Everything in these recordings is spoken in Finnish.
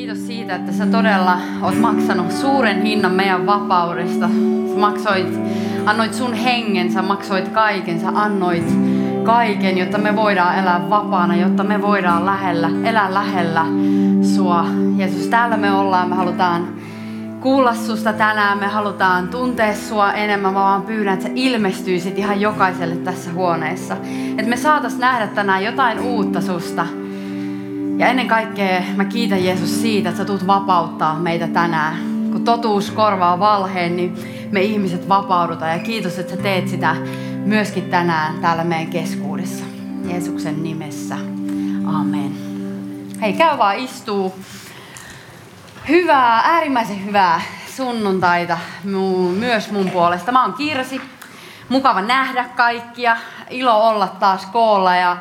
Kiitos siitä, että sä todella oot maksanut suuren hinnan meidän vapaudesta. Sä maksoit, annoit sun hengen, sä maksoit kaiken, sä annoit kaiken, jotta me voidaan elää vapaana, jotta me voidaan lähellä, elää lähellä sua. Jeesus, täällä me ollaan, me halutaan kuulla susta tänään, me halutaan tuntea sua enemmän. Mä vaan pyydän, että sä ilmestyisit ihan jokaiselle tässä huoneessa. Että me saatas nähdä tänään jotain uutta susta. Ja ennen kaikkea mä kiitän Jeesus siitä, että sä tulet vapauttaa meitä tänään. Kun totuus korvaa valheen, niin me ihmiset vapaudutaan. Ja kiitos, että sä teet sitä myöskin tänään täällä meidän keskuudessa. Jeesuksen nimessä. Amen. Hei, käy vaan istuu. Hyvää, äärimmäisen hyvää sunnuntaita myös mun puolesta. Mä oon Kirsi. Mukava nähdä kaikkia. Ilo olla taas koolla ja,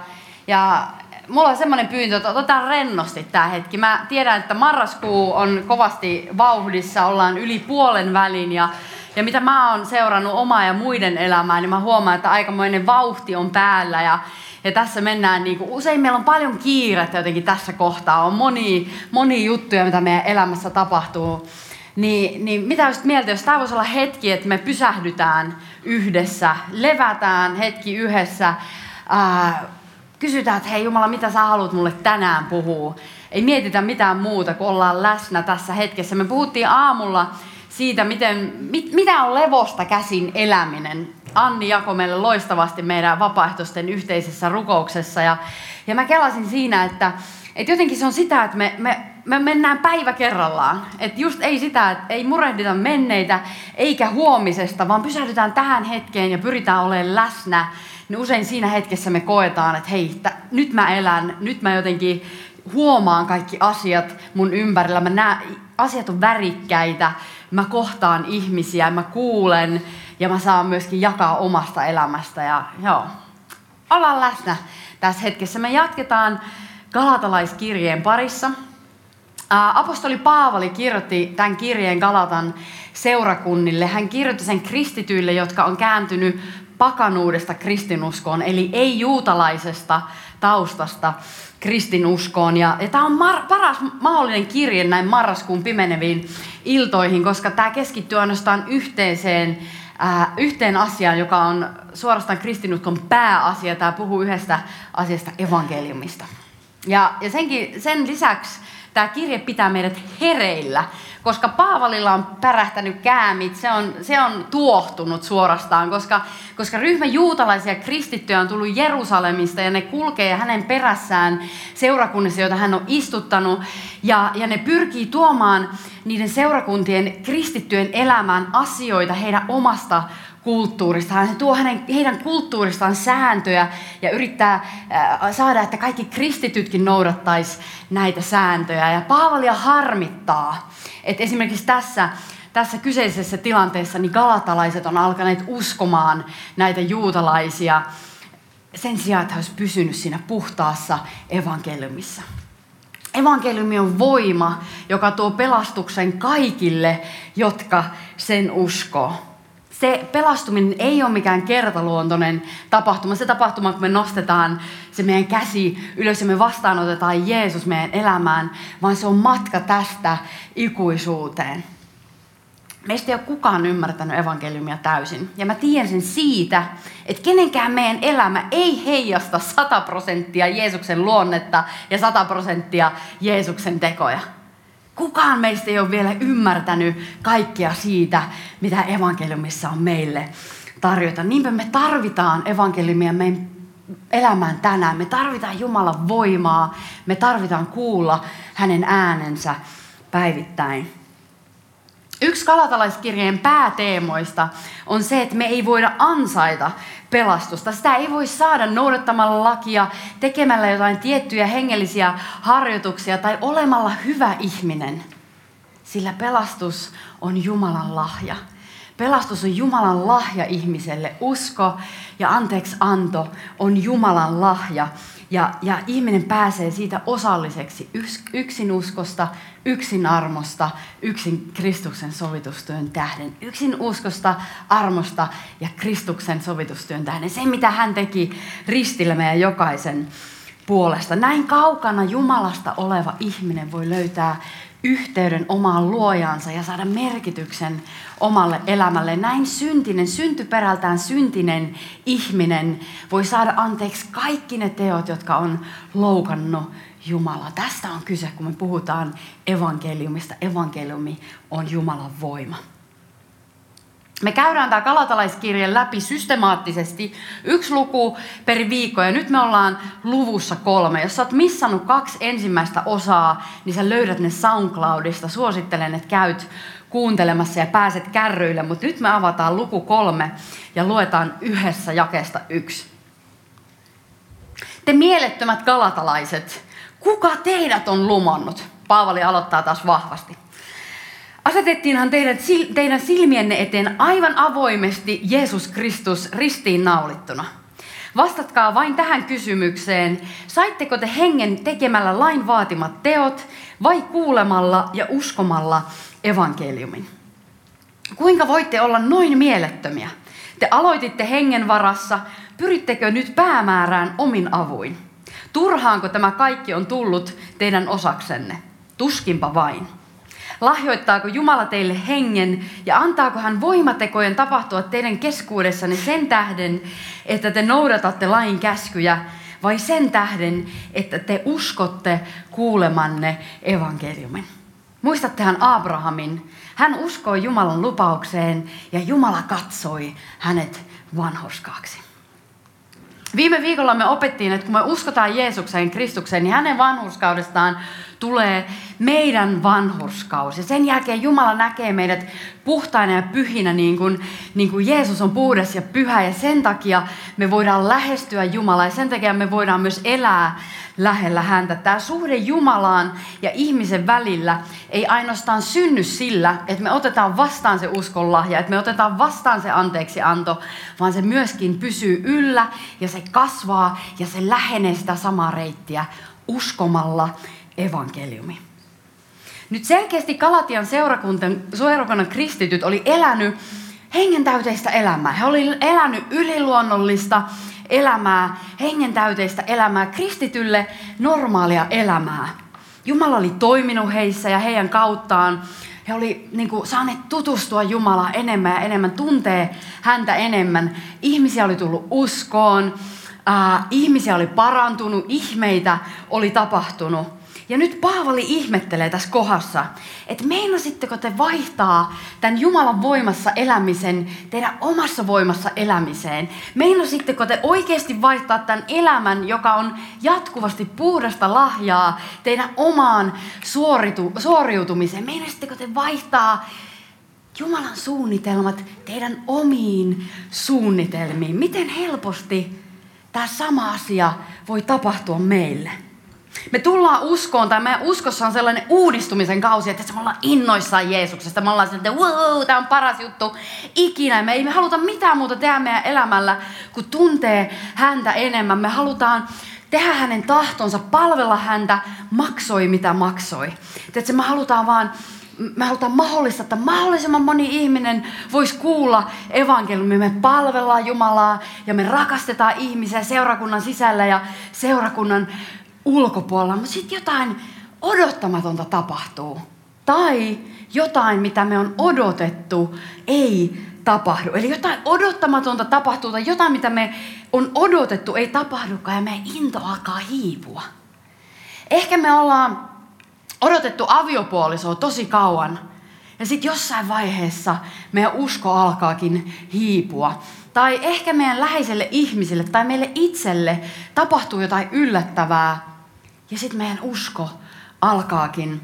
ja mulla on semmoinen pyyntö, että otetaan rennosti tämä hetki. Mä tiedän, että marraskuu on kovasti vauhdissa, ollaan yli puolen välin ja, ja mitä mä oon seurannut omaa ja muiden elämää, niin mä huomaan, että aikamoinen vauhti on päällä ja, ja tässä mennään, niin kuin, usein meillä on paljon kiirettä jotenkin tässä kohtaa, on moni, moni juttuja, mitä meidän elämässä tapahtuu. Niin, niin mitä olisit mieltä, jos tämä voisi olla hetki, että me pysähdytään yhdessä, levätään hetki yhdessä, ää, kysytään, että hei Jumala, mitä sä haluat mulle tänään puhua. Ei mietitä mitään muuta, kun ollaan läsnä tässä hetkessä. Me puhuttiin aamulla siitä, miten, mit, mitä on levosta käsin eläminen. Anni jakoi meille loistavasti meidän vapaaehtoisten yhteisessä rukouksessa. Ja, ja mä kelasin siinä, että, että jotenkin se on sitä, että me, me, me mennään päivä kerrallaan. Että just ei sitä, että ei murehdita menneitä eikä huomisesta, vaan pysähdytään tähän hetkeen ja pyritään olemaan läsnä. Niin usein siinä hetkessä me koetaan, että hei, t- nyt mä elän, nyt mä jotenkin huomaan kaikki asiat mun ympärillä. Mä näen, asiat on värikkäitä, mä kohtaan ihmisiä, mä kuulen ja mä saan myöskin jakaa omasta elämästä. Ja joo, ollaan läsnä tässä hetkessä. Me jatketaan Galatalaiskirjeen parissa. Apostoli Paavali kirjoitti tämän kirjeen Galatan seurakunnille. Hän kirjoitti sen kristityille, jotka on kääntynyt pakanuudesta kristinuskoon, eli ei juutalaisesta taustasta kristinuskoon. Ja, ja tämä on mar- paras mahdollinen kirje näin marraskuun pimeneviin iltoihin, koska tämä keskittyy ainoastaan yhteiseen, äh, yhteen asiaan, joka on suorastaan kristinuskon pääasia. Tämä puhuu yhdestä asiasta evankeliumista. Ja, ja senkin, sen lisäksi tämä kirje pitää meidät hereillä, koska Paavalilla on pärähtänyt käämit, se on, se on tuohtunut suorastaan, koska, koska ryhmä juutalaisia kristittyjä on tullut Jerusalemista ja ne kulkee hänen perässään seurakunnissa, joita hän on istuttanut, ja, ja ne pyrkii tuomaan niiden seurakuntien kristittyjen elämään asioita heidän omasta kulttuurista. Hän tuo hänen, heidän kulttuuristaan sääntöjä ja yrittää äh, saada, että kaikki kristitytkin noudattaisi näitä sääntöjä. Ja Paavalia harmittaa, että esimerkiksi tässä, tässä kyseisessä tilanteessa niin galatalaiset on alkaneet uskomaan näitä juutalaisia sen sijaan, että he pysynyt siinä puhtaassa evankeliumissa. Evankeliumi on voima, joka tuo pelastuksen kaikille, jotka sen uskoo se pelastuminen ei ole mikään kertaluontoinen tapahtuma. Se tapahtuma, kun me nostetaan se meidän käsi ylös ja me vastaanotetaan Jeesus meidän elämään, vaan se on matka tästä ikuisuuteen. Meistä ei ole kukaan ymmärtänyt evankeliumia täysin. Ja mä tiedän sen siitä, että kenenkään meidän elämä ei heijasta 100 prosenttia Jeesuksen luonnetta ja 100 prosenttia Jeesuksen tekoja. Kukaan meistä ei ole vielä ymmärtänyt kaikkea siitä, mitä evankeliumissa on meille tarjota. Niinpä me tarvitaan evankeliumia meidän elämään tänään. Me tarvitaan Jumalan voimaa. Me tarvitaan kuulla hänen äänensä päivittäin. Yksi kalatalaiskirjeen pääteemoista on se, että me ei voida ansaita pelastusta. Sitä ei voi saada noudattamalla lakia, tekemällä jotain tiettyjä hengellisiä harjoituksia tai olemalla hyvä ihminen. Sillä pelastus on Jumalan lahja. Pelastus on Jumalan lahja ihmiselle. Usko ja anteeksi anto on Jumalan lahja. Ja, ja ihminen pääsee siitä osalliseksi yksin uskosta, yksin armosta, yksin Kristuksen sovitustyön tähden. Yksin uskosta, armosta ja Kristuksen sovitustyön tähden. Se, mitä hän teki ristillä meidän jokaisen puolesta. Näin kaukana Jumalasta oleva ihminen voi löytää yhteyden omaan luojaansa ja saada merkityksen omalle elämälle. Näin syntinen, syntyperältään syntinen ihminen voi saada anteeksi kaikki ne teot, jotka on loukannut Jumala. Tästä on kyse, kun me puhutaan evankeliumista. Evankeliumi on Jumalan voima. Me käydään tämä kalatalaiskirja läpi systemaattisesti, yksi luku per viikko, ja nyt me ollaan luvussa kolme. Jos sä oot missannut kaksi ensimmäistä osaa, niin sä löydät ne SoundCloudista. Suosittelen, että käyt kuuntelemassa ja pääset kärryille, mutta nyt me avataan luku kolme ja luetaan yhdessä jakesta yksi. Te mielettömät kalatalaiset, kuka teidät on lumannut? Paavali aloittaa taas vahvasti. Asetettiinhan teidän, teidän silmienne eteen aivan avoimesti Jeesus Kristus ristiin naulittuna. Vastatkaa vain tähän kysymykseen. Saitteko te hengen tekemällä lain vaatimat teot vai kuulemalla ja uskomalla evankeliumin? Kuinka voitte olla noin mielettömiä? Te aloititte hengen varassa, pyrittekö nyt päämäärään omin avuin? Turhaanko tämä kaikki on tullut teidän osaksenne? Tuskinpa vain. Lahjoittaako Jumala teille hengen ja antaako hän voimatekojen tapahtua teidän keskuudessanne sen tähden, että te noudatatte lain käskyjä vai sen tähden, että te uskotte kuulemanne evankeliumin? Muistattehan Abrahamin. Hän uskoi Jumalan lupaukseen ja Jumala katsoi hänet vanhuskaaksi. Viime viikolla me opettiin, että kun me uskotaan Jeesukseen, Kristukseen, niin hänen vanhurskaudestaan tulee meidän vanhurskaus. Ja sen jälkeen Jumala näkee meidät puhtaina ja pyhinä, niin kuin, niin kuin Jeesus on puhdas ja pyhä. Ja sen takia me voidaan lähestyä Jumalaa ja sen takia me voidaan myös elää lähellä häntä. Tämä suhde Jumalaan ja ihmisen välillä ei ainoastaan synny sillä, että me otetaan vastaan se uskon lahja, että me otetaan vastaan se anteeksi anto, vaan se myöskin pysyy yllä ja se kasvaa ja se lähenee sitä samaa reittiä uskomalla evankeliumi. Nyt selkeästi Kalatian seurakunnan kristityt oli elänyt hengentäyteistä elämää. He olivat elänyt yliluonnollista elämää, hengentäyteistä elämää, kristitylle normaalia elämää. Jumala oli toiminut heissä ja heidän kauttaan. He oli niin kuin, saaneet tutustua Jumalaa enemmän ja enemmän, tuntee häntä enemmän. Ihmisiä oli tullut uskoon, äh, ihmisiä oli parantunut, ihmeitä oli tapahtunut. Ja nyt Paavali ihmettelee tässä kohdassa, että meinasitteko te vaihtaa tämän Jumalan voimassa elämisen teidän omassa voimassa elämiseen? Meinasitteko te oikeasti vaihtaa tämän elämän, joka on jatkuvasti puhdasta lahjaa, teidän omaan suoritu, suoriutumiseen? Meinasitteko te vaihtaa Jumalan suunnitelmat teidän omiin suunnitelmiin? Miten helposti tämä sama asia voi tapahtua meille? Me tullaan uskoon, tai meidän uskossa on sellainen uudistumisen kausi, että me ollaan innoissaan Jeesuksesta. Me ollaan että wow, tämä on paras juttu ikinä. Me ei me haluta mitään muuta tehdä meidän elämällä, kuin tuntee häntä enemmän. Me halutaan tehdä hänen tahtonsa, palvella häntä, maksoi mitä maksoi. Että me halutaan vaan me halutaan mahdollista, että mahdollisimman moni ihminen voisi kuulla evankeliumia. Me palvellaan Jumalaa ja me rakastetaan ihmisiä seurakunnan sisällä ja seurakunnan ulkopuolella, mutta sitten jotain odottamatonta tapahtuu. Tai jotain, mitä me on odotettu, ei tapahdu. Eli jotain odottamatonta tapahtuu tai jotain, mitä me on odotettu, ei tapahdukaan ja meidän into alkaa hiipua. Ehkä me ollaan odotettu aviopuolisoa tosi kauan ja sitten jossain vaiheessa meidän usko alkaakin hiipua. Tai ehkä meidän läheiselle ihmisille tai meille itselle tapahtuu jotain yllättävää ja sitten meidän usko alkaakin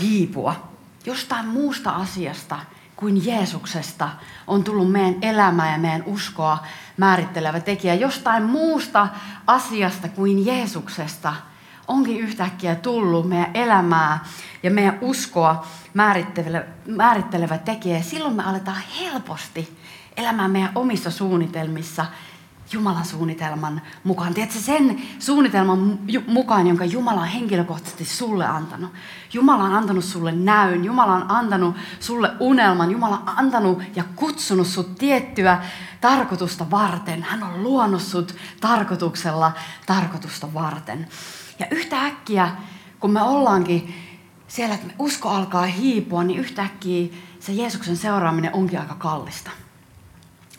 hiipua. jostain muusta asiasta kuin Jeesuksesta on tullut meidän elämää ja meidän uskoa määrittelevä tekijä. Jostain muusta asiasta kuin Jeesuksesta onkin yhtäkkiä tullut meidän elämää ja meidän uskoa määrittelevä, määrittelevä tekijä. Silloin me aletaan helposti elämään meidän omissa suunnitelmissa Jumalan suunnitelman mukaan. Tiedätkö sen suunnitelman mukaan, jonka Jumala on henkilökohtaisesti sulle antanut. Jumala on antanut sulle näyn, Jumala on antanut sulle unelman, Jumala on antanut ja kutsunut sut tiettyä tarkoitusta varten. Hän on luonut sut tarkoituksella tarkoitusta varten. Ja yhtäkkiä, kun me ollaankin siellä, että me usko alkaa hiipua, niin yhtäkkiä se Jeesuksen seuraaminen onkin aika kallista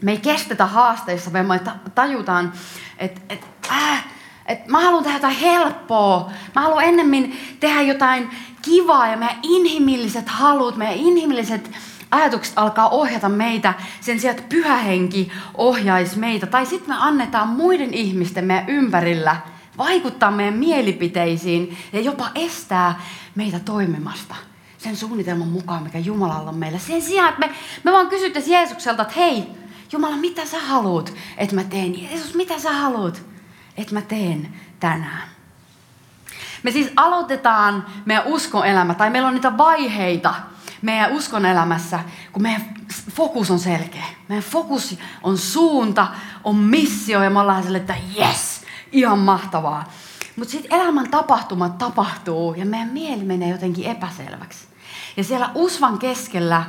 me ei kestetä haasteissa, me tajutaan, että et, äh, et mä haluan tehdä jotain helppoa. Mä haluan ennemmin tehdä jotain kivaa ja meidän inhimilliset halut, meidän inhimilliset ajatukset alkaa ohjata meitä sen sijaan, että pyhä henki ohjaisi meitä. Tai sitten me annetaan muiden ihmisten meidän ympärillä vaikuttaa meidän mielipiteisiin ja jopa estää meitä toimimasta sen suunnitelman mukaan, mikä Jumalalla on meillä. Sen sijaan, että me, me vaan kysyttäisiin Jeesukselta, että hei, Jumala, mitä sä haluat, että mä teen? Jeesus, mitä sä haluat, että mä teen tänään? Me siis aloitetaan meidän uskonelämä, tai meillä on niitä vaiheita meidän uskonelämässä, kun meidän fokus on selkeä. Meidän fokus on suunta, on missio, ja me ollaan sille, että yes, ihan mahtavaa. Mutta sitten elämän tapahtumat tapahtuu, ja meidän mieli menee jotenkin epäselväksi. Ja siellä usvan keskellä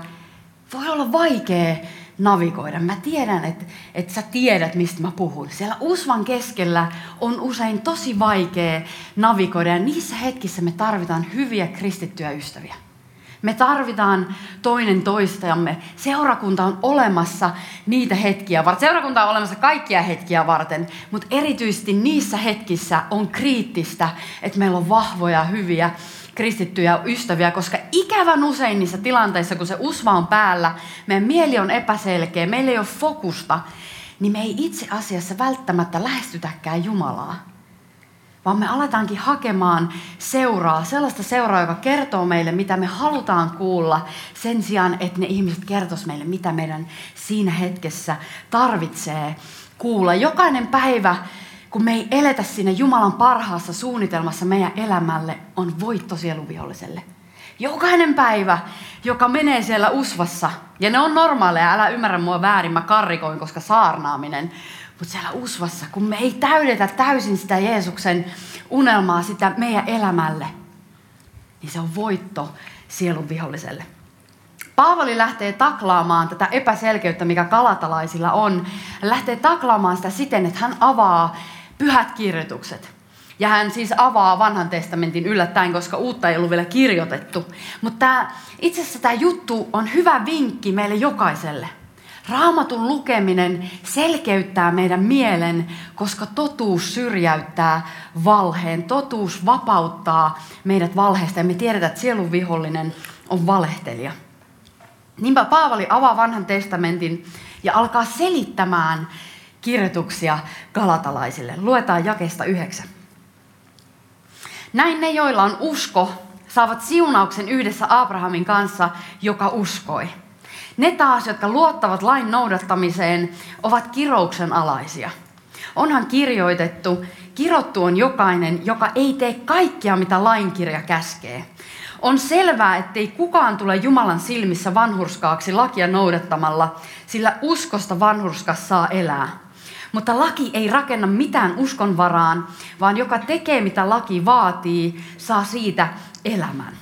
voi olla vaikea navigoida. Mä tiedän, että, että sä tiedät, mistä mä puhun. Siellä usvan keskellä on usein tosi vaikea navigoida ja niissä hetkissä me tarvitaan hyviä kristittyjä ystäviä. Me tarvitaan toinen toistajamme. Seurakunta on olemassa niitä hetkiä varten. Seurakunta on olemassa kaikkia hetkiä varten, mutta erityisesti niissä hetkissä on kriittistä, että meillä on vahvoja, hyviä kristittyjä ystäviä, koska ikävän usein niissä tilanteissa, kun se usva on päällä, meidän mieli on epäselkeä, meillä ei ole fokusta, niin me ei itse asiassa välttämättä lähestytäkään Jumalaa. Vaan me aletaankin hakemaan seuraa, sellaista seuraa, joka kertoo meille, mitä me halutaan kuulla, sen sijaan, että ne ihmiset kertois meille, mitä meidän siinä hetkessä tarvitsee kuulla. Jokainen päivä kun me ei eletä siinä Jumalan parhaassa suunnitelmassa meidän elämälle, on voitto sieluviholliselle. Jokainen päivä, joka menee siellä usvassa, ja ne on normaaleja, älä ymmärrä mua väärin, mä karrikoin, koska saarnaaminen, mutta siellä usvassa, kun me ei täydetä täysin sitä Jeesuksen unelmaa sitä meidän elämälle, niin se on voitto sielun viholliselle. Paavali lähtee taklaamaan tätä epäselkeyttä, mikä kalatalaisilla on. Hän lähtee taklaamaan sitä siten, että hän avaa pyhät kirjoitukset. Ja hän siis avaa vanhan testamentin yllättäen, koska uutta ei ollut vielä kirjoitettu. Mutta itse asiassa tämä juttu on hyvä vinkki meille jokaiselle. Raamatun lukeminen selkeyttää meidän mielen, koska totuus syrjäyttää valheen. Totuus vapauttaa meidät valheesta ja me tiedetään, että sielun vihollinen on valehtelija. Niinpä Paavali avaa vanhan testamentin ja alkaa selittämään kirjoituksia galatalaisille. Luetaan jakesta yhdeksän. Näin ne, joilla on usko, saavat siunauksen yhdessä Abrahamin kanssa, joka uskoi. Ne taas, jotka luottavat lain noudattamiseen, ovat kirouksen alaisia. Onhan kirjoitettu, kirottu on jokainen, joka ei tee kaikkia, mitä lainkirja käskee. On selvää, ettei kukaan tule Jumalan silmissä vanhurskaaksi lakia noudattamalla, sillä uskosta vanhurskas saa elää. Mutta laki ei rakenna mitään uskon varaan, vaan joka tekee mitä laki vaatii, saa siitä elämän.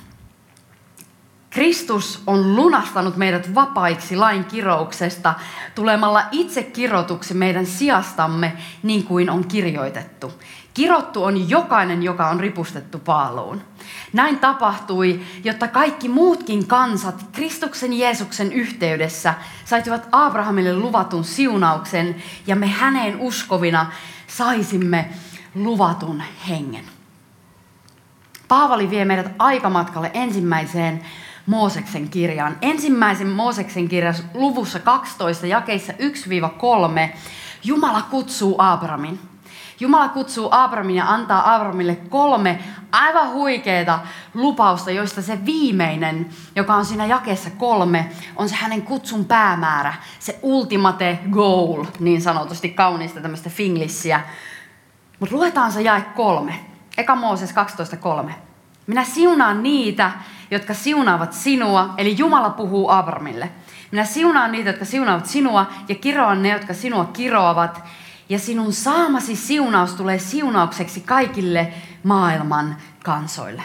Kristus on lunastanut meidät vapaiksi lain kirouksesta tulemalla itse kirotuksi meidän sijastamme niin kuin on kirjoitettu. Kirottu on jokainen, joka on ripustettu paaluun. Näin tapahtui, jotta kaikki muutkin kansat Kristuksen Jeesuksen yhteydessä saisivat Abrahamille luvatun siunauksen ja me häneen uskovina saisimme luvatun hengen. Paavali vie meidät aikamatkalle ensimmäiseen Mooseksen kirjaan. Ensimmäisen Mooseksen kirjan luvussa 12 jakeissa 1-3 Jumala kutsuu Abrahamin. Jumala kutsuu Abrahamin ja antaa Abrahamille kolme aivan huikeita lupausta, joista se viimeinen, joka on siinä jakeessa kolme, on se hänen kutsun päämäärä, se ultimate goal, niin sanotusti kauniista tämmöistä finglissiä. Mutta luetaan se jae kolme. Eka Mooses 12.3. Minä siunaan niitä, jotka siunaavat sinua, eli Jumala puhuu Abramille. Minä siunaan niitä, jotka siunaavat sinua, ja kiroan ne, jotka sinua kiroavat. Ja sinun saamasi siunaus tulee siunaukseksi kaikille maailman kansoille.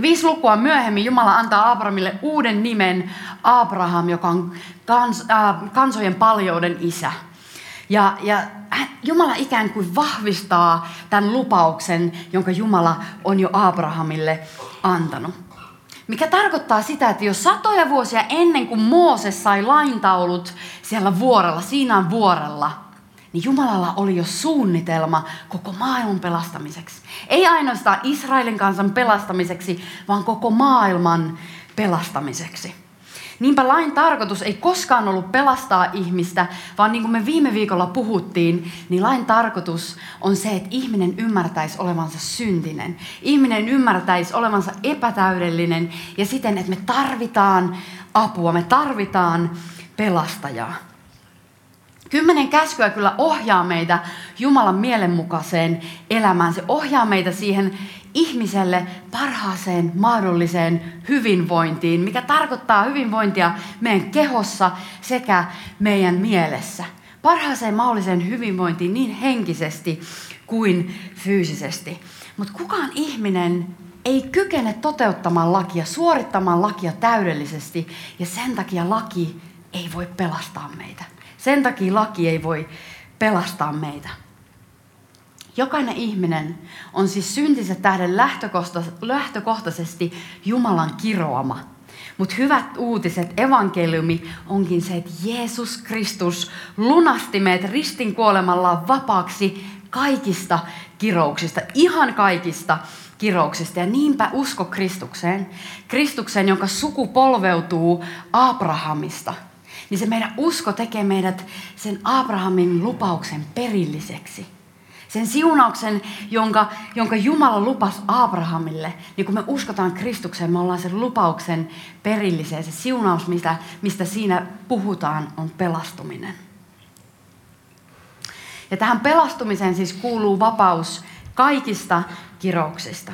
Viisi lukua myöhemmin Jumala antaa Abramille uuden nimen Abraham, joka on kans, äh, kansojen paljouden isä. Ja, ja Jumala ikään kuin vahvistaa tämän lupauksen, jonka Jumala on jo Abrahamille antanut. Mikä tarkoittaa sitä, että jo satoja vuosia ennen kuin Mooses sai laintaulut siellä vuorella, siinä vuorella, niin Jumalalla oli jo suunnitelma koko maailman pelastamiseksi. Ei ainoastaan Israelin kansan pelastamiseksi, vaan koko maailman pelastamiseksi. Niinpä lain tarkoitus ei koskaan ollut pelastaa ihmistä, vaan niin kuin me viime viikolla puhuttiin, niin lain tarkoitus on se, että ihminen ymmärtäisi olevansa syntinen. Ihminen ymmärtäisi olevansa epätäydellinen ja siten, että me tarvitaan apua, me tarvitaan pelastajaa. Kymmenen käskyä kyllä ohjaa meitä Jumalan mielenmukaiseen elämään. Se ohjaa meitä siihen ihmiselle parhaaseen mahdolliseen hyvinvointiin, mikä tarkoittaa hyvinvointia meidän kehossa sekä meidän mielessä. Parhaaseen mahdolliseen hyvinvointiin niin henkisesti kuin fyysisesti. Mutta kukaan ihminen ei kykene toteuttamaan lakia, suorittamaan lakia täydellisesti, ja sen takia laki ei voi pelastaa meitä. Sen takia laki ei voi pelastaa meitä. Jokainen ihminen on siis syntinsä tähden lähtökohtaisesti Jumalan kiroama. Mutta hyvät uutiset, evankeliumi onkin se, että Jeesus Kristus lunasti meidät ristin kuolemallaan vapaaksi kaikista kirouksista, ihan kaikista kirouksista. Ja niinpä usko Kristukseen, Kristukseen, jonka suku polveutuu Abrahamista – niin se meidän usko tekee meidät sen Abrahamin lupauksen perilliseksi. Sen siunauksen, jonka, jonka Jumala lupasi Abrahamille, niin kun me uskotaan Kristukseen, me ollaan sen lupauksen perilliseen. Se siunaus, mistä, mistä siinä puhutaan, on pelastuminen. Ja tähän pelastumiseen siis kuuluu vapaus kaikista kirouksista.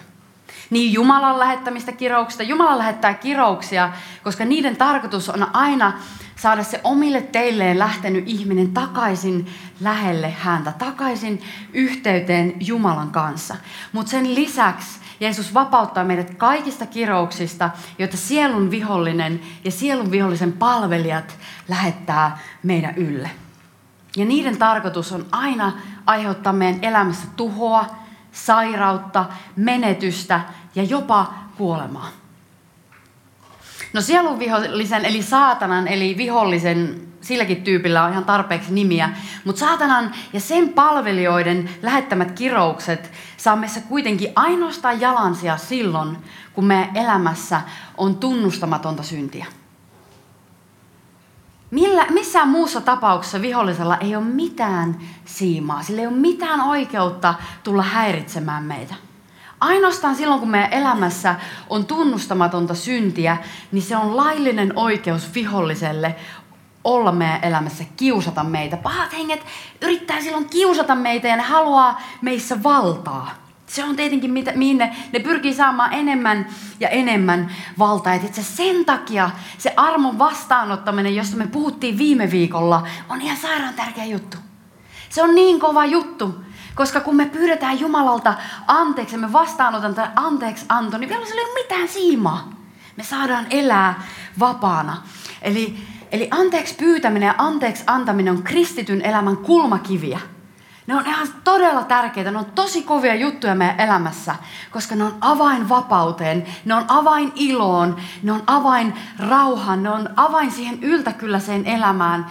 Niin Jumalan lähettämistä kirouksista. Jumala lähettää kirouksia, koska niiden tarkoitus on aina saada se omille teilleen lähtenyt ihminen takaisin lähelle häntä, takaisin yhteyteen Jumalan kanssa. Mutta sen lisäksi Jeesus vapauttaa meidät kaikista kirouksista, joita sielun vihollinen ja sielun vihollisen palvelijat lähettää meidän ylle. Ja niiden tarkoitus on aina aiheuttaa meidän elämässä tuhoa, sairautta, menetystä ja jopa kuolemaa. No sielun vihollisen, eli saatanan, eli vihollisen, silläkin tyypillä on ihan tarpeeksi nimiä, mutta saatanan ja sen palvelijoiden lähettämät kiroukset saa meissä kuitenkin ainoastaan jalansia silloin, kun meidän elämässä on tunnustamatonta syntiä. Millä, missään muussa tapauksessa vihollisella ei ole mitään siimaa, sillä ei ole mitään oikeutta tulla häiritsemään meitä. Ainoastaan silloin, kun meidän elämässä on tunnustamatonta syntiä, niin se on laillinen oikeus viholliselle olla meidän elämässä, kiusata meitä. Pahat henget yrittää silloin kiusata meitä ja ne haluaa meissä valtaa. Se on tietenkin, mitä, mihin ne, ne pyrkii saamaan enemmän ja enemmän valtaa. Et se sen takia se armon vastaanottaminen, josta me puhuttiin viime viikolla, on ihan sairaan tärkeä juttu. Se on niin kova juttu, koska kun me pyydetään Jumalalta anteeksi ja me vastaanotan tämän anteeksi anto, niin vielä ei ole mitään siimaa. Me saadaan elää vapaana. Eli, eli anteeksi pyytäminen ja anteeksi antaminen on kristityn elämän kulmakiviä. Ne on ihan todella tärkeitä, ne on tosi kovia juttuja meidän elämässä, koska ne on avain vapauteen, ne on avain iloon, ne on avain rauhaan, ne on avain siihen yltäkylläiseen elämään,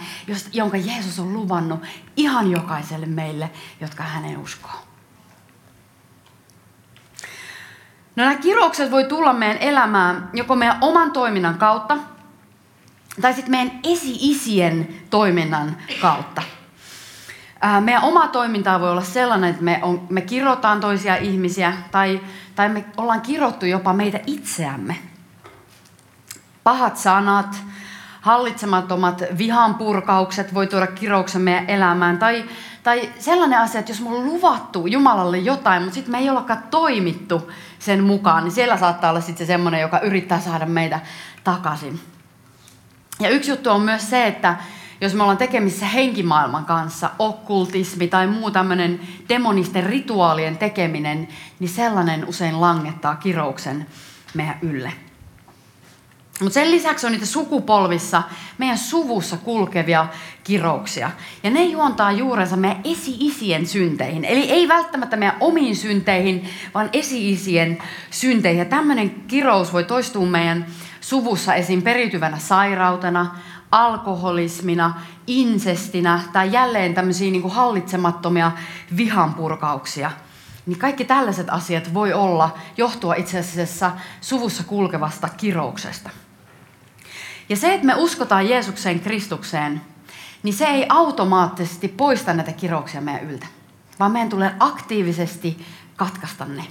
jonka Jeesus on luvannut ihan jokaiselle meille, jotka häneen uskoo. No nämä kiroukset voi tulla meidän elämään joko meidän oman toiminnan kautta, tai sitten meidän esi-isien toiminnan kautta. Meidän oma toiminta voi olla sellainen, että me, on, me kirotaan toisia ihmisiä tai, tai me ollaan kirottu jopa meitä itseämme. Pahat sanat, hallitsemattomat vihan purkaukset voi tuoda kirouksen meidän elämään. Tai, tai sellainen asia, että jos mulla on luvattu Jumalalle jotain, mutta sitten me ei ollakaan toimittu sen mukaan, niin siellä saattaa olla sitten se semmoinen, joka yrittää saada meitä takaisin. Ja yksi juttu on myös se, että jos me ollaan tekemissä henkimaailman kanssa, okkultismi tai muu tämmöinen demonisten rituaalien tekeminen, niin sellainen usein langettaa kirouksen meidän ylle. Mutta sen lisäksi on niitä sukupolvissa, meidän suvussa kulkevia kirouksia. Ja ne juontaa juurensa meidän esi-isien synteihin. Eli ei välttämättä meidän omiin synteihin, vaan esi-isien synteihin. Ja tämmöinen kirous voi toistua meidän suvussa esim. periytyvänä sairautena, alkoholismina, insestinä tai jälleen tämmöisiä niin hallitsemattomia vihanpurkauksia. Niin kaikki tällaiset asiat voi olla, johtua itse asiassa suvussa kulkevasta kirouksesta. Ja se, että me uskotaan Jeesukseen Kristukseen, niin se ei automaattisesti poista näitä kirouksia meidän yltä, vaan meidän tulee aktiivisesti katkaista ne.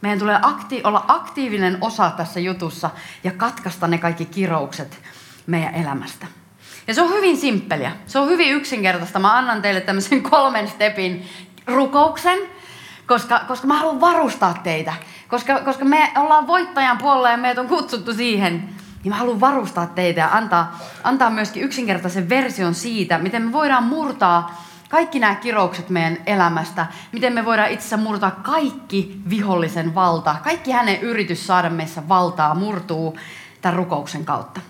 Meidän tulee akti- olla aktiivinen osa tässä jutussa ja katkaista ne kaikki kiroukset meidän elämästä. Ja se on hyvin simppeliä. Se on hyvin yksinkertaista. Mä annan teille tämmöisen kolmen stepin rukouksen, koska, koska mä haluan varustaa teitä. Koska, koska me ollaan voittajan puolella ja meitä on kutsuttu siihen, niin mä haluan varustaa teitä ja antaa, antaa myöskin yksinkertaisen version siitä, miten me voidaan murtaa kaikki nämä kiroukset meidän elämästä, miten me voidaan itse murtaa kaikki vihollisen valta, kaikki hänen yritys saada meissä valtaa murtuu tämän rukouksen kautta.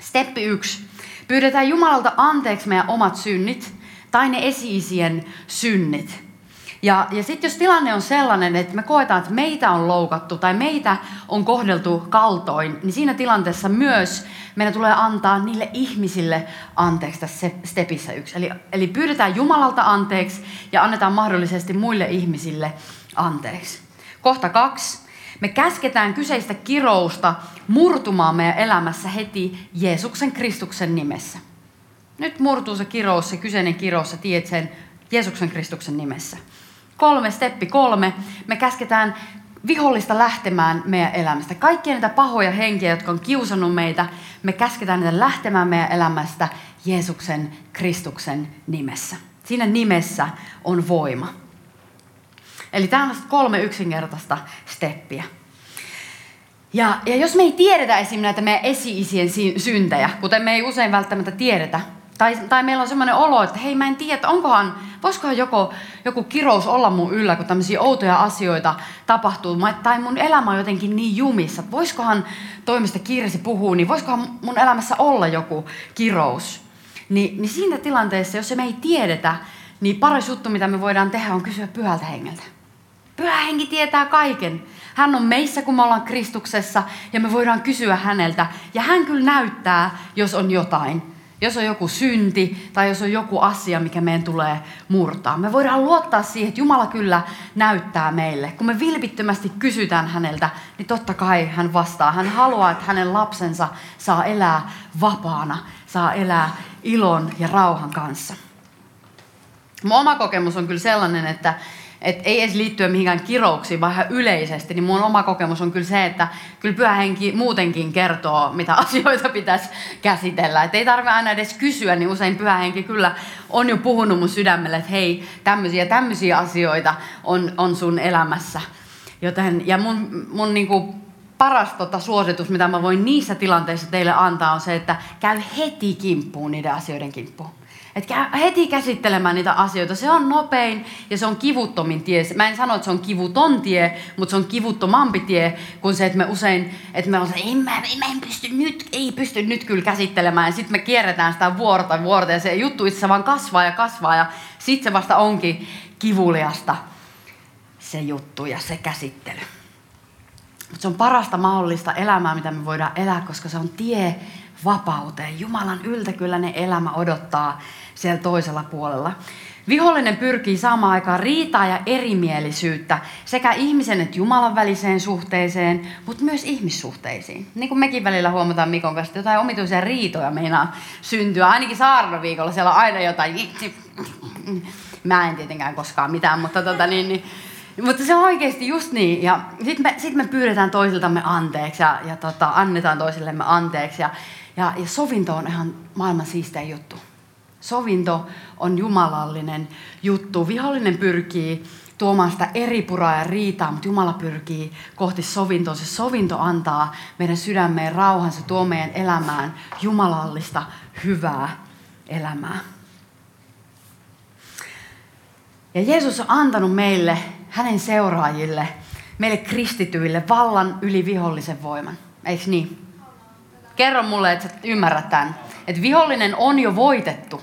Steppi yksi. Pyydetään Jumalalta anteeksi meidän omat synnit tai ne esiisien synnit. Ja, ja sitten jos tilanne on sellainen, että me koetaan, että meitä on loukattu tai meitä on kohdeltu kaltoin, niin siinä tilanteessa myös meidän tulee antaa niille ihmisille anteeksi tässä stepissä yksi. Eli, eli pyydetään Jumalalta anteeksi ja annetaan mahdollisesti muille ihmisille anteeksi. Kohta kaksi. Me käsketään kyseistä kirousta murtumaan meidän elämässä heti Jeesuksen Kristuksen nimessä. Nyt murtuu se kirous, se kyseinen kirous, sä tiedät sen Jeesuksen Kristuksen nimessä. Kolme, steppi kolme. Me käsketään vihollista lähtemään meidän elämästä. Kaikkia niitä pahoja henkiä, jotka on kiusannut meitä, me käsketään niitä lähtemään meidän elämästä Jeesuksen Kristuksen nimessä. Siinä nimessä on voima. Eli tämä on kolme yksinkertaista steppiä. Ja, ja jos me ei tiedetä esimerkiksi näitä meidän esi-isien syntejä, kuten me ei usein välttämättä tiedetä, tai, tai meillä on semmoinen olo, että hei mä en tiedä, onkohan, voisikohan joku, joku kirous olla mun yllä, kun tämmöisiä outoja asioita tapahtuu, tai mun elämä on jotenkin niin jumissa, että voisikohan toimista Kirsi puhuu, niin voisikohan mun elämässä olla joku kirous. Ni, niin siinä tilanteessa, jos me ei tiedetä, niin paras juttu, mitä me voidaan tehdä, on kysyä pyhältä hengeltä. Pyhä henki tietää kaiken. Hän on meissä, kun me ollaan Kristuksessa, ja me voidaan kysyä häneltä. Ja hän kyllä näyttää, jos on jotain. Jos on joku synti tai jos on joku asia, mikä meidän tulee murtaa. Me voidaan luottaa siihen, että Jumala kyllä näyttää meille. Kun me vilpittömästi kysytään häneltä, niin totta kai hän vastaa. Hän haluaa, että hänen lapsensa saa elää vapaana, saa elää ilon ja rauhan kanssa. Mun oma kokemus on kyllä sellainen, että et ei edes liittyä mihinkään kirouksiin, vaan ihan yleisesti, niin mun oma kokemus on kyllä se, että kyllä pyhähenki muutenkin kertoo, mitä asioita pitäisi käsitellä. Et ei tarvitse aina edes kysyä, niin usein pyhähenki kyllä on jo puhunut mun sydämelle, että hei, tämmöisiä tämmöisiä asioita on, on sun elämässä. Joten, ja mun, mun niinku paras tota, suositus, mitä mä voin niissä tilanteissa teille antaa, on se, että käy heti kimppuun niiden asioiden kimppuun. Että heti käsittelemään niitä asioita. Se on nopein ja se on kivuttomin tie. Mä en sano, että se on kivuton tie, mutta se on kivuttomampi tie kuin se, että me usein, että me on se, ei mä, mä en pysty nyt, ei pysty nyt kyllä käsittelemään. Sitten me kierretään sitä vuorta vuorta ja se juttu itse vaan kasvaa ja kasvaa ja sitten se vasta onkin kivuliasta se juttu ja se käsittely. Mutta se on parasta mahdollista elämää, mitä me voidaan elää, koska se on tie vapauteen. Jumalan yltä kyllä ne elämä odottaa siellä toisella puolella. Vihollinen pyrkii saamaan aikaan riitaa ja erimielisyyttä sekä ihmisen että Jumalan väliseen suhteeseen, mutta myös ihmissuhteisiin. Niin kuin mekin välillä huomataan Mikon kanssa, jotain omituisia riitoja meinaa syntyä. Ainakin saarnaviikolla siellä on aina jotain... Mä en tietenkään koskaan mitään, mutta, tota, niin, niin, mutta se on oikeasti just niin. Ja sitten me, sit me pyydetään toisiltamme anteeksi ja, ja tota, annetaan toisillemme anteeksi. Ja, ja, ja sovinto on ihan maailman siistein juttu. Sovinto on jumalallinen juttu. Vihollinen pyrkii tuomaan sitä eripuraa ja riitaa, mutta Jumala pyrkii kohti sovintoa. Se sovinto antaa meidän sydämeen rauhan, se tuo meidän elämään jumalallista, hyvää elämää. Ja Jeesus on antanut meille, hänen seuraajille, meille kristityille vallan yli vihollisen voiman. Eikö niin? Kerro mulle, että sä ymmärrät tämän. Että vihollinen on jo voitettu.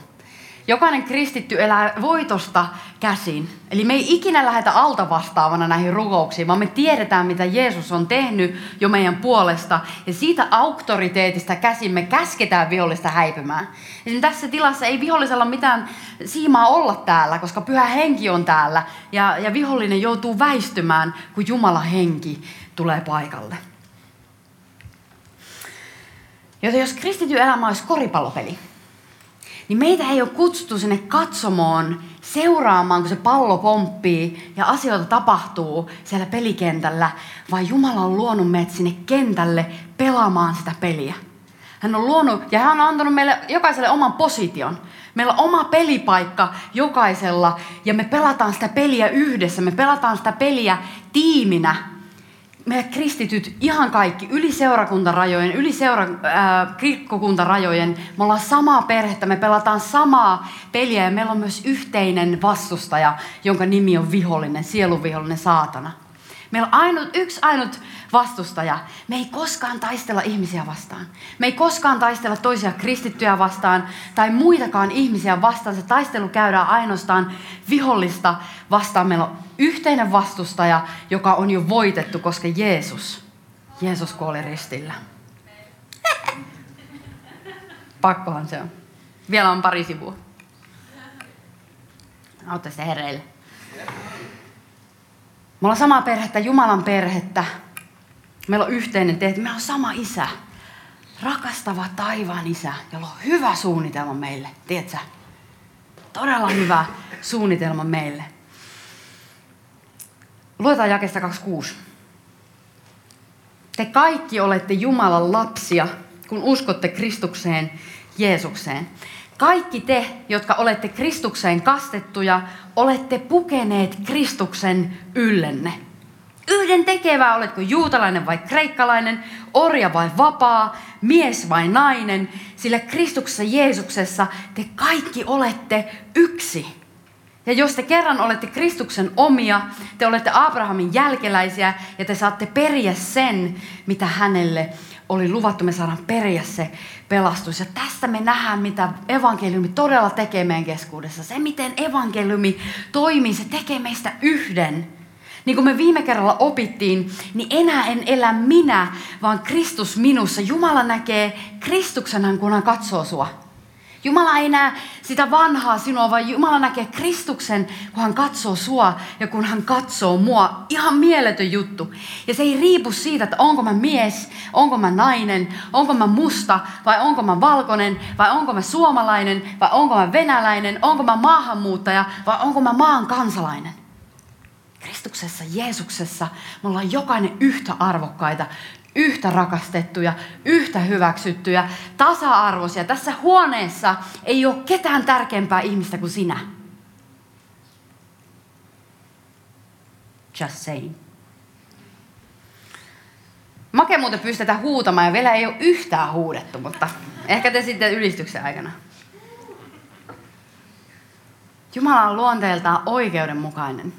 Jokainen kristitty elää voitosta käsin. Eli me ei ikinä lähetä alta vastaavana näihin rukouksiin, vaan me tiedetään, mitä Jeesus on tehnyt jo meidän puolesta. Ja siitä auktoriteetista käsin me käsketään vihollista häipymään. Esimerkiksi tässä tilassa ei vihollisella mitään siimaa olla täällä, koska pyhä henki on täällä. Ja, ja vihollinen joutuu väistymään, kun Jumala henki tulee paikalle. Joten jos kristityn elämä olisi koripallopeli, niin meitä ei ole kutsuttu sinne katsomoon seuraamaan, kun se pallo pomppii ja asioita tapahtuu siellä pelikentällä, vaan Jumala on luonut meidät sinne kentälle pelaamaan sitä peliä. Hän on luonut ja hän on antanut meille jokaiselle oman position. Meillä on oma pelipaikka jokaisella ja me pelataan sitä peliä yhdessä. Me pelataan sitä peliä tiiminä me kristityt, ihan kaikki, yli seurakuntarajojen, yli seura, äh, kirkkokuntarajojen, me ollaan samaa perhettä, me pelataan samaa peliä ja meillä on myös yhteinen vastustaja, jonka nimi on vihollinen, sieluvihollinen saatana. Meillä on ainut, yksi ainut vastustaja. Me ei koskaan taistella ihmisiä vastaan. Me ei koskaan taistella toisia kristittyjä vastaan tai muitakaan ihmisiä vastaan. Se taistelu käydään ainoastaan vihollista vastaan. Meillä on yhteinen vastustaja, joka on jo voitettu, koska Jeesus, Jeesus kuoli ristillä. Pakkohan se on. Vielä on pari sivua. Otte se hereille. Me ollaan samaa perhettä, Jumalan perhettä. Meillä on yhteinen tehtävä. Meillä on sama isä. Rakastava taivaan isä, jolla on hyvä suunnitelma meille. Tiedätkö? Todella hyvä suunnitelma meille. Luetaan jakesta 26. Te kaikki olette Jumalan lapsia, kun uskotte Kristukseen, Jeesukseen. Kaikki te, jotka olette Kristukseen kastettuja, olette pukeneet Kristuksen yllenne. Yhden tekevää, oletko juutalainen vai kreikkalainen, orja vai vapaa, mies vai nainen, sillä Kristuksessa Jeesuksessa te kaikki olette yksi. Ja jos te kerran olette Kristuksen omia, te olette Abrahamin jälkeläisiä ja te saatte periä sen, mitä hänelle oli luvattu. Me saadaan periä se pelastus. Ja tästä me nähdään, mitä evankeliumi todella tekee meidän keskuudessa. Se, miten evankeliumi toimii, se tekee meistä yhden. Niin kuin me viime kerralla opittiin, niin enää en elä minä, vaan Kristus minussa. Jumala näkee Kristuksenhan, kun hän katsoo sua. Jumala ei näe sitä vanhaa sinua, vaan Jumala näkee Kristuksen, kun hän katsoo sua ja kun hän katsoo mua. Ihan mieletön juttu. Ja se ei riipu siitä, että onko mä mies, onko mä nainen, onko mä musta vai onko mä valkoinen vai onko mä suomalainen vai onko mä venäläinen, onko mä maahanmuuttaja vai onko mä maan kansalainen. Kristuksessa, Jeesuksessa me ollaan jokainen yhtä arvokkaita, yhtä rakastettuja, yhtä hyväksyttyjä, tasa-arvoisia. Tässä huoneessa ei ole ketään tärkeämpää ihmistä kuin sinä. Just saying. Make muuten pystytään huutamaan ja vielä ei ole yhtään huudettu, mutta ehkä te sitten ylistyksen aikana. Jumala on luonteeltaan oikeudenmukainen.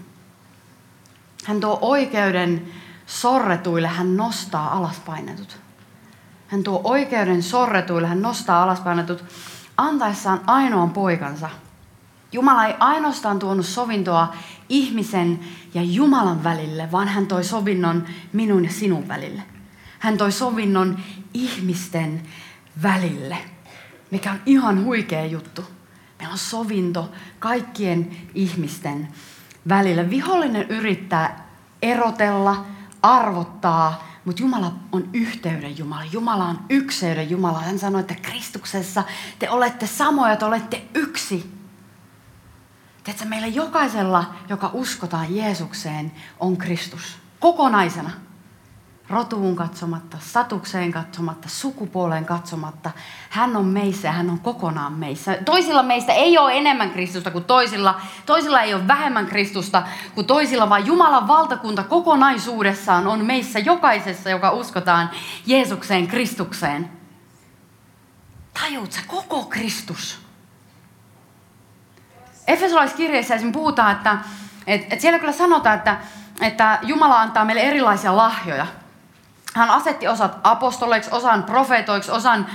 Hän tuo oikeuden sorretuille, hän nostaa alaspainetut. Hän tuo oikeuden sorretuille, hän nostaa alaspainetut antaessaan ainoan poikansa. Jumala ei ainoastaan tuonut sovintoa ihmisen ja Jumalan välille, vaan hän toi sovinnon minun ja sinun välille. Hän toi sovinnon ihmisten välille, mikä on ihan huikea juttu. Meillä on sovinto kaikkien ihmisten välillä. Vihollinen yrittää erotella, arvottaa, mutta Jumala on yhteyden Jumala. Jumala on ykseyden Jumala. Hän sanoi, että Kristuksessa te olette samoja, te olette yksi. Tiedätkö, meillä jokaisella, joka uskotaan Jeesukseen, on Kristus. Kokonaisena rotuun katsomatta, statukseen katsomatta, sukupuoleen katsomatta. Hän on meissä ja hän on kokonaan meissä. Toisilla meistä ei ole enemmän Kristusta kuin toisilla. Toisilla ei ole vähemmän Kristusta kuin toisilla, vaan Jumalan valtakunta kokonaisuudessaan on meissä jokaisessa, joka uskotaan Jeesukseen, Kristukseen. Tajuut sä koko Kristus? Efesolaiskirjeessä esimerkiksi puhutaan, että, että, että siellä kyllä sanotaan, että, että Jumala antaa meille erilaisia lahjoja. Hän asetti osat apostoleiksi, osan profeetoiksi, osan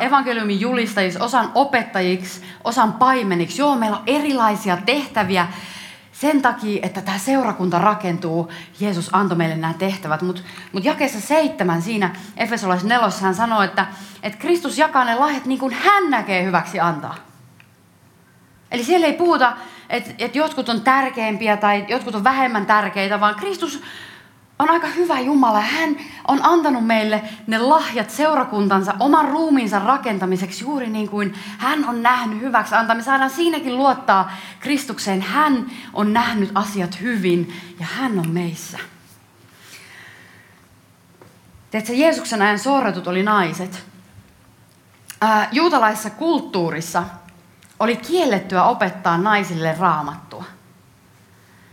evankeliumin julistajiksi, osan opettajiksi, osan paimeniksi. Joo, meillä on erilaisia tehtäviä sen takia, että tämä seurakunta rakentuu. Jeesus antoi meille nämä tehtävät. Mutta mut jakeessa seitsemän siinä Efesolais nelossa hän sanoi, että, että Kristus jakaa ne lahjat niin kuin hän näkee hyväksi antaa. Eli siellä ei puhuta, että, että jotkut on tärkeimpiä tai jotkut on vähemmän tärkeitä, vaan Kristus on aika hyvä Jumala. Hän on antanut meille ne lahjat seurakuntansa oman ruumiinsa rakentamiseksi juuri niin kuin hän on nähnyt hyväksi antaa. Me saadaan siinäkin luottaa Kristukseen. Hän on nähnyt asiat hyvin ja hän on meissä. Tiedätkö, Jeesuksen ajan sorretut oli naiset. Juutalaisessa kulttuurissa oli kiellettyä opettaa naisille raamattua.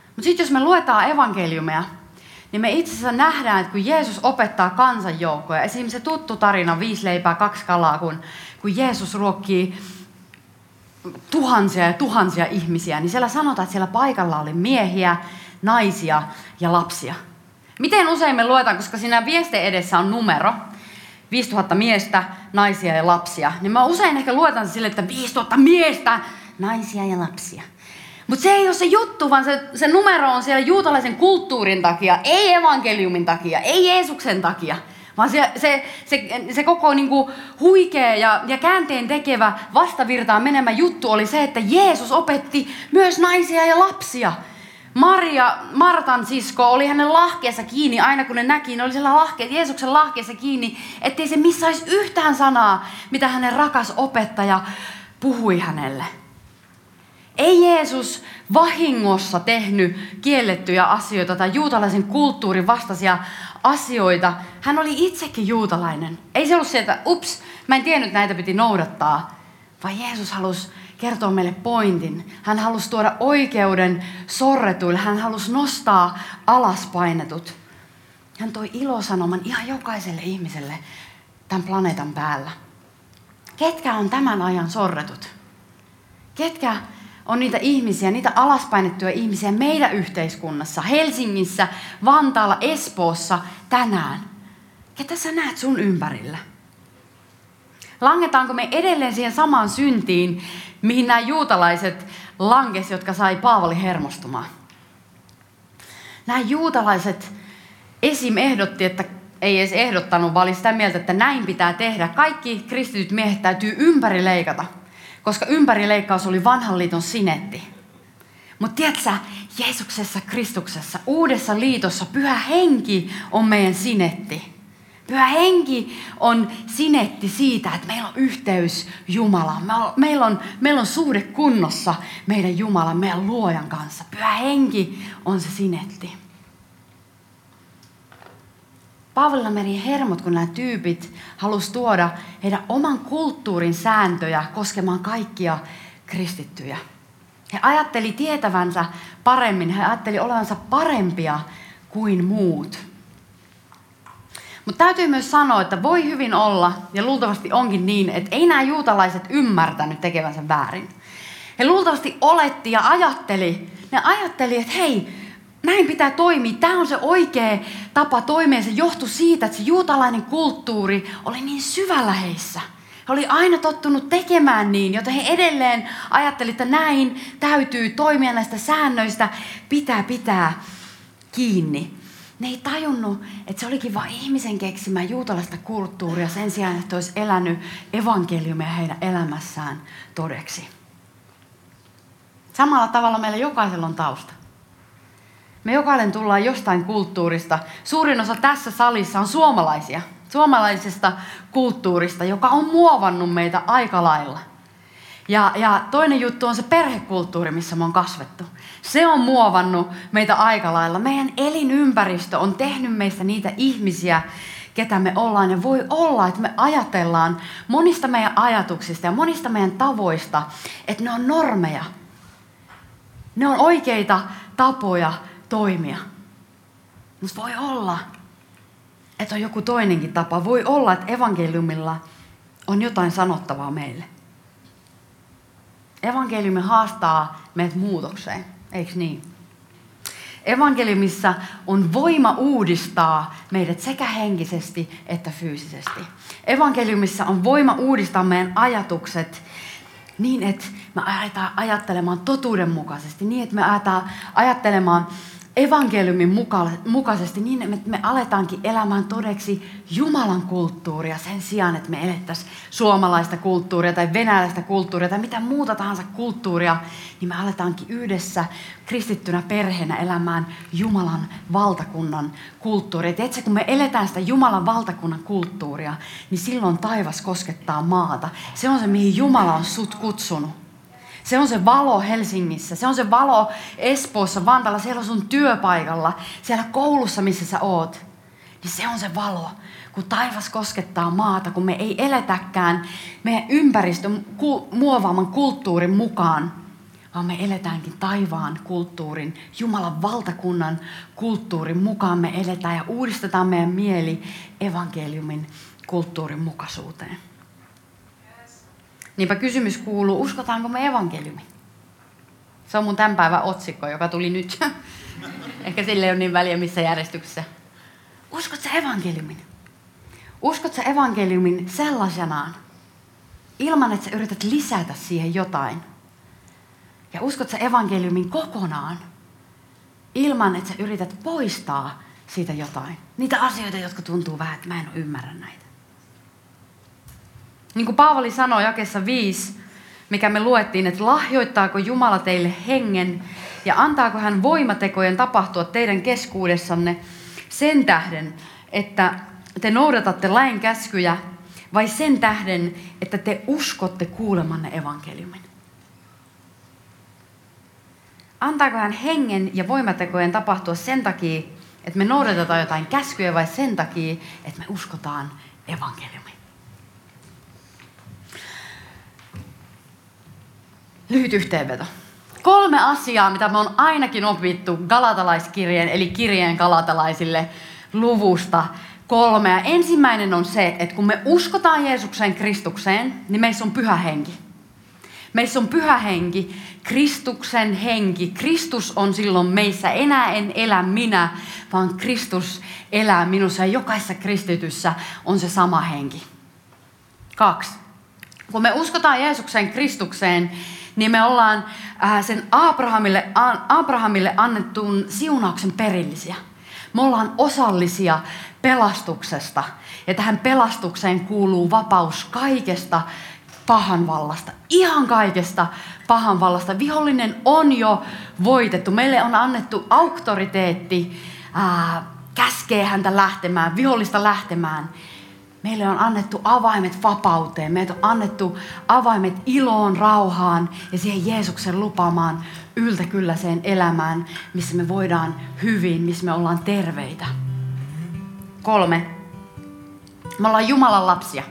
Mutta sitten jos me luetaan evankeliumia, niin me itse asiassa nähdään, että kun Jeesus opettaa kansanjoukkoja, esimerkiksi se tuttu tarina, viisi leipää, kaksi kalaa, kun, kun Jeesus ruokkii tuhansia ja tuhansia ihmisiä, niin siellä sanotaan, että siellä paikalla oli miehiä, naisia ja lapsia. Miten usein me luetaan, koska siinä vieste edessä on numero, 5000 miestä, naisia ja lapsia, niin mä usein ehkä luetan sille, että 5000 miestä, naisia ja lapsia. Mutta se ei ole se juttu, vaan se, se numero on siellä juutalaisen kulttuurin takia, ei evankeliumin takia, ei Jeesuksen takia. Vaan se, se, se, se koko niinku huikea ja, ja käänteen tekevä vastavirtaan menemä juttu oli se, että Jeesus opetti myös naisia ja lapsia. Maria, Martan sisko, oli hänen lahkeessa kiinni, aina kun ne näki, ne oli siellä lahke, Jeesuksen lahkeessa kiinni, ettei se missaisi yhtään sanaa, mitä hänen rakas opettaja puhui hänelle. Ei Jeesus vahingossa tehnyt kiellettyjä asioita tai juutalaisen kulttuurin vastaisia asioita. Hän oli itsekin juutalainen. Ei se ollut se, että ups, mä en tiennyt, näitä piti noudattaa. Vaan Jeesus halusi kertoa meille pointin. Hän halusi tuoda oikeuden sorretuille. Hän halusi nostaa alaspainetut. Hän toi ilosanoman ihan jokaiselle ihmiselle tämän planeetan päällä. Ketkä on tämän ajan sorretut? Ketkä on niitä ihmisiä, niitä alaspainettuja ihmisiä meidän yhteiskunnassa, Helsingissä, Vantaalla, Espoossa tänään. Ketä sä näet sun ympärillä? Langetaanko me edelleen siihen samaan syntiin, mihin nämä juutalaiset langes, jotka sai Paavali hermostumaan? Nämä juutalaiset esim. ehdotti, että ei edes ehdottanut, vaan oli sitä mieltä, että näin pitää tehdä. Kaikki kristityt miehet täytyy ympäri leikata koska ympärileikkaus oli vanhan liiton sinetti. Mutta tiedätkö, Jeesuksessa, Kristuksessa, uudessa liitossa, pyhä henki on meidän sinetti. Pyhä henki on sinetti siitä, että meillä on yhteys Jumalaan. Meillä on, meillä on suhde kunnossa meidän Jumalan, meidän luojan kanssa. Pyhä henki on se sinetti. Paavalilla meni hermot, kun nämä tyypit halusivat tuoda heidän oman kulttuurin sääntöjä koskemaan kaikkia kristittyjä. He ajatteli tietävänsä paremmin, he ajatteli olevansa parempia kuin muut. Mutta täytyy myös sanoa, että voi hyvin olla, ja luultavasti onkin niin, että ei nämä juutalaiset ymmärtänyt tekevänsä väärin. He luultavasti oletti ja ajatteli, ne ajatteli, että hei, näin pitää toimia. Tämä on se oikea tapa toimia. Se johtui siitä, että se juutalainen kulttuuri oli niin syvällä heissä. He oli aina tottunut tekemään niin, joten he edelleen ajattelivat, että näin täytyy toimia näistä säännöistä, pitää pitää kiinni. Ne ei tajunnut, että se olikin vain ihmisen keksimä juutalaista kulttuuria sen sijaan, että olisi elänyt evankeliumia heidän elämässään todeksi. Samalla tavalla meillä jokaisella on tausta. Me jokainen tullaan jostain kulttuurista. Suurin osa tässä salissa on suomalaisia. Suomalaisesta kulttuurista, joka on muovannut meitä aika lailla. Ja, ja toinen juttu on se perhekulttuuri, missä me on kasvettu. Se on muovannut meitä aika lailla. Meidän elinympäristö on tehnyt meistä niitä ihmisiä, ketä me ollaan. Ja voi olla, että me ajatellaan monista meidän ajatuksista ja monista meidän tavoista, että ne on normeja. Ne on oikeita tapoja toimia. Mutta voi olla, että on joku toinenkin tapa. Voi olla, että evankeliumilla on jotain sanottavaa meille. Evankeliumi haastaa meidät muutokseen, eikö niin? Evankeliumissa on voima uudistaa meidät sekä henkisesti että fyysisesti. Evankeliumissa on voima uudistaa meidän ajatukset niin, että me aletaan ajattelemaan totuudenmukaisesti, niin, että me aletaan ajattelemaan evankeliumin mukaisesti niin, että me aletaankin elämään todeksi Jumalan kulttuuria sen sijaan, että me elettäisiin suomalaista kulttuuria tai venäläistä kulttuuria tai mitä muuta tahansa kulttuuria, niin me aletaankin yhdessä kristittynä perheenä elämään Jumalan valtakunnan kulttuuria. Tiedätkö, kun me eletään sitä Jumalan valtakunnan kulttuuria, niin silloin taivas koskettaa maata. Se on se, mihin Jumala on sut kutsunut. Se on se valo Helsingissä, se on se valo Espoossa, Vantalla, siellä on sun työpaikalla, siellä koulussa, missä sä oot. Niin se on se valo, kun taivas koskettaa maata, kun me ei eletäkään meidän ympäristön muovaaman kulttuurin mukaan, vaan me eletäänkin taivaan kulttuurin, Jumalan valtakunnan kulttuurin mukaan me eletään ja uudistetaan meidän mieli evankeliumin kulttuurin mukaisuuteen. Niinpä kysymys kuuluu, uskotaanko me evankeliumi? Se on mun tämän päivän otsikko, joka tuli nyt. Ehkä sille ei ole niin väliä missä järjestyksessä. Uskot sä evankeliumin? Uskot sä evankeliumin sellaisenaan, ilman että sä yrität lisätä siihen jotain? Ja uskot sä evankeliumin kokonaan, ilman että sä yrität poistaa siitä jotain? Niitä asioita, jotka tuntuu vähän, että mä en ymmärrä näitä. Niin kuin Paavali sanoi jakessa 5, mikä me luettiin, että lahjoittaako Jumala teille hengen ja antaako hän voimatekojen tapahtua teidän keskuudessanne sen tähden, että te noudatatte lain käskyjä vai sen tähden, että te uskotte kuulemanne evankeliumin? Antaako hän hengen ja voimatekojen tapahtua sen takia, että me noudatetaan jotain käskyjä vai sen takia, että me uskotaan evankeliumiin? Lyhyt yhteenveto. Kolme asiaa, mitä me on ainakin opittu galatalaiskirjeen, eli kirjeen galatalaisille luvusta kolmea. Ensimmäinen on se, että kun me uskotaan Jeesuksen Kristukseen, niin meissä on pyhä henki. Meissä on pyhä henki, Kristuksen henki. Kristus on silloin meissä. Enää en elä minä, vaan Kristus elää minussa. Ja jokaisessa kristityssä on se sama henki. Kaksi. Kun me uskotaan Jeesuksen Kristukseen, niin me ollaan äh, sen Abrahamille, Abrahamille annettuun siunauksen perillisiä. Me ollaan osallisia pelastuksesta. Ja tähän pelastukseen kuuluu vapaus kaikesta pahan vallasta. Ihan kaikesta pahan vallasta. Vihollinen on jo voitettu. Meille on annettu auktoriteetti ää, käskee häntä lähtemään, vihollista lähtemään. Meille on annettu avaimet vapauteen. Meille on annettu avaimet iloon, rauhaan ja siihen Jeesuksen lupaamaan yltäkylläiseen elämään, missä me voidaan hyvin, missä me ollaan terveitä. Kolme. Me ollaan Jumalan lapsia.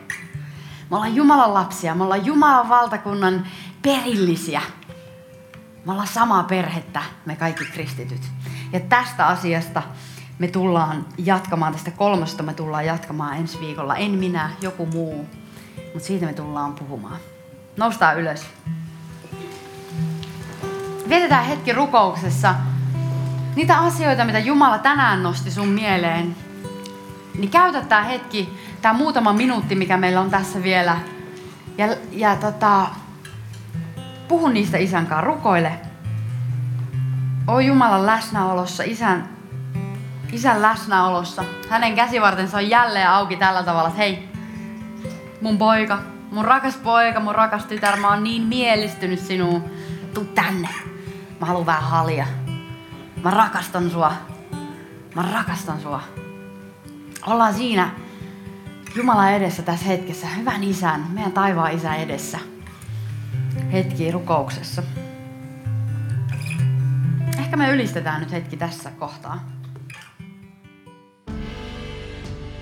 Me ollaan Jumalan lapsia. Me ollaan Jumalan valtakunnan perillisiä. Me ollaan samaa perhettä, me kaikki kristityt. Ja tästä asiasta me tullaan jatkamaan, tästä kolmosta me tullaan jatkamaan ensi viikolla. En minä, joku muu, mutta siitä me tullaan puhumaan. Noustaan ylös. Vietetään hetki rukouksessa niitä asioita, mitä Jumala tänään nosti sun mieleen. Niin käytä tämä hetki, tämä muutama minuutti, mikä meillä on tässä vielä. Ja, ja tota, puhu niistä isän kanssa, rukoile. O Jumalan läsnäolossa, isän isän läsnäolossa. Hänen käsivartensa on jälleen auki tällä tavalla, että hei, mun poika, mun rakas poika, mun rakas tytär, mä oon niin mielistynyt sinuun. Tuu tänne. Mä haluan vähän halia. Mä rakastan sua. Mä rakastan sua. Ollaan siinä Jumala edessä tässä hetkessä, hyvän isän, meidän taivaan isän edessä. Hetki rukouksessa. Ehkä me ylistetään nyt hetki tässä kohtaa.